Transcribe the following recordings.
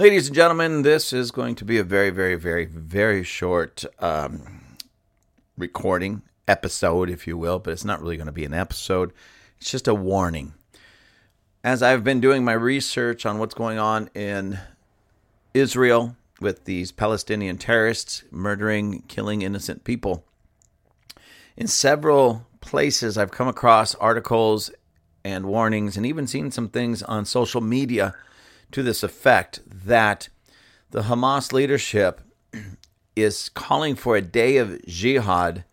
Ladies and gentlemen, this is going to be a very, very, very, very short um, recording episode, if you will, but it's not really going to be an episode. It's just a warning. As I've been doing my research on what's going on in Israel with these Palestinian terrorists murdering, killing innocent people, in several places I've come across articles and warnings and even seen some things on social media to this effect that the Hamas leadership is calling for a day of jihad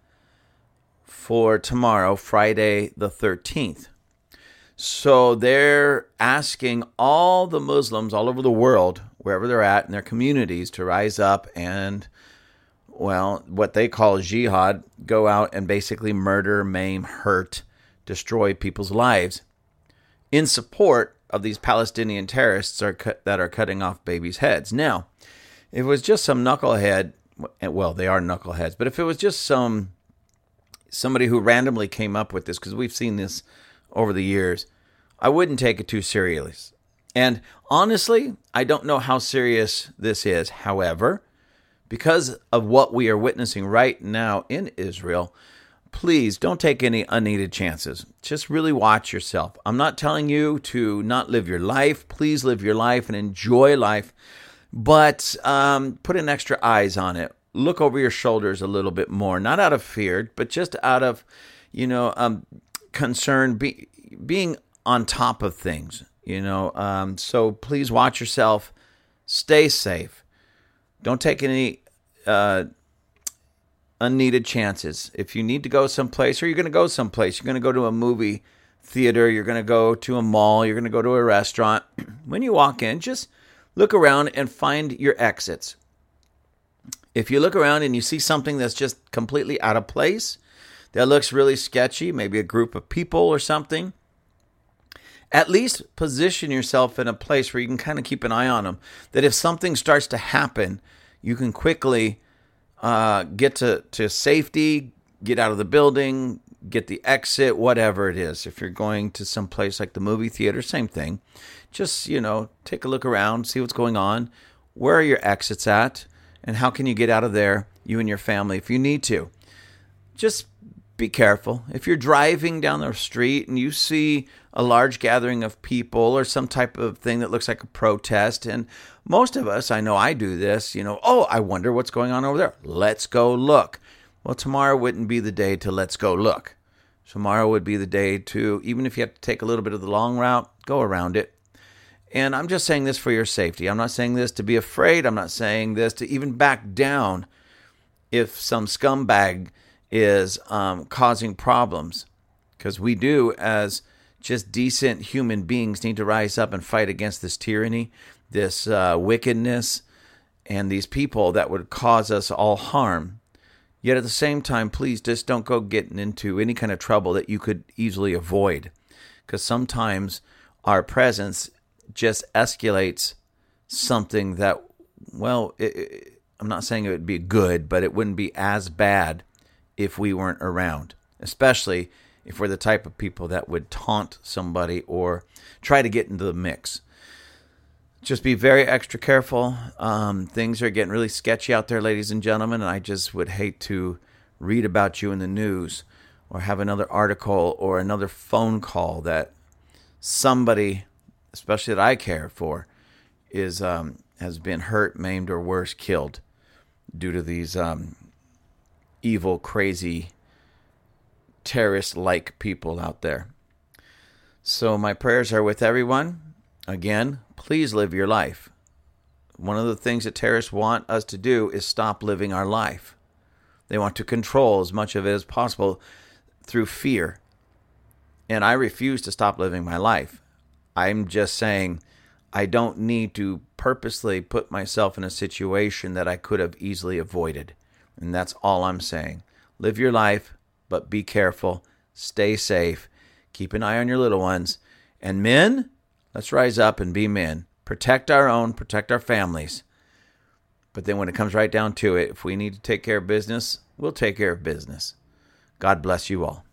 for tomorrow, Friday the 13th. So they're asking all the Muslims all over the world, wherever they're at in their communities, to rise up and, well, what they call jihad, go out and basically murder, maim, hurt, destroy people's lives in support of these Palestinian terrorists are that are cutting off babies' heads. Now, if it was just some knucklehead, well, they are knuckleheads, but if it was just some somebody who randomly came up with this, because we've seen this over the years, I wouldn't take it too seriously. And honestly, I don't know how serious this is. However, because of what we are witnessing right now in Israel, please don't take any unneeded chances. Just really watch yourself. I'm not telling you to not live your life. Please live your life and enjoy life, but um, put an extra eyes on it. Look over your shoulders a little bit more, not out of fear, but just out of, you know, um, concern, be, being on top of things. You know, um, so please watch yourself. Stay safe. Don't take any uh, unneeded chances. If you need to go someplace, or you're going to go someplace, you're going to go to a movie theater, you're going to go to a mall, you're going to go to a restaurant. when you walk in, just look around and find your exits. If you look around and you see something that's just completely out of place, that looks really sketchy, maybe a group of people or something, at least position yourself in a place where you can kind of keep an eye on them. That if something starts to happen, you can quickly uh, get to, to safety, get out of the building, get the exit, whatever it is. If you're going to some place like the movie theater, same thing. Just, you know, take a look around, see what's going on. Where are your exits at? And how can you get out of there, you and your family, if you need to? Just be careful. If you're driving down the street and you see a large gathering of people or some type of thing that looks like a protest, and most of us, I know I do this, you know, oh, I wonder what's going on over there. Let's go look. Well, tomorrow wouldn't be the day to let's go look. Tomorrow would be the day to, even if you have to take a little bit of the long route, go around it. And I'm just saying this for your safety. I'm not saying this to be afraid. I'm not saying this to even back down if some scumbag is um, causing problems. Because we do as just decent human beings need to rise up and fight against this tyranny this uh, wickedness and these people that would cause us all harm. Yet at the same time please just don't go getting into any kind of trouble that you could easily avoid. Because sometimes our presence just escalates something that well it, it, i'm not saying it would be good but it wouldn't be as bad if we weren't around, especially if we're the type of people that would taunt somebody or try to get into the mix. Just be very extra careful. Um, things are getting really sketchy out there, ladies and gentlemen, and I just would hate to read about you in the news or have another article or another phone call that somebody, especially that I care for, is um, has been hurt, maimed, or worse, killed due to these um, evil, crazy, terrorist like people out there. So, my prayers are with everyone. Again, please live your life. One of the things that terrorists want us to do is stop living our life. They want to control as much of it as possible through fear. And I refuse to stop living my life. I'm just saying I don't need to purposely put myself in a situation that I could have easily avoided. And that's all I'm saying. Live your life, but be careful. Stay safe. Keep an eye on your little ones. And men, let's rise up and be men. Protect our own, protect our families. But then when it comes right down to it, if we need to take care of business, we'll take care of business. God bless you all.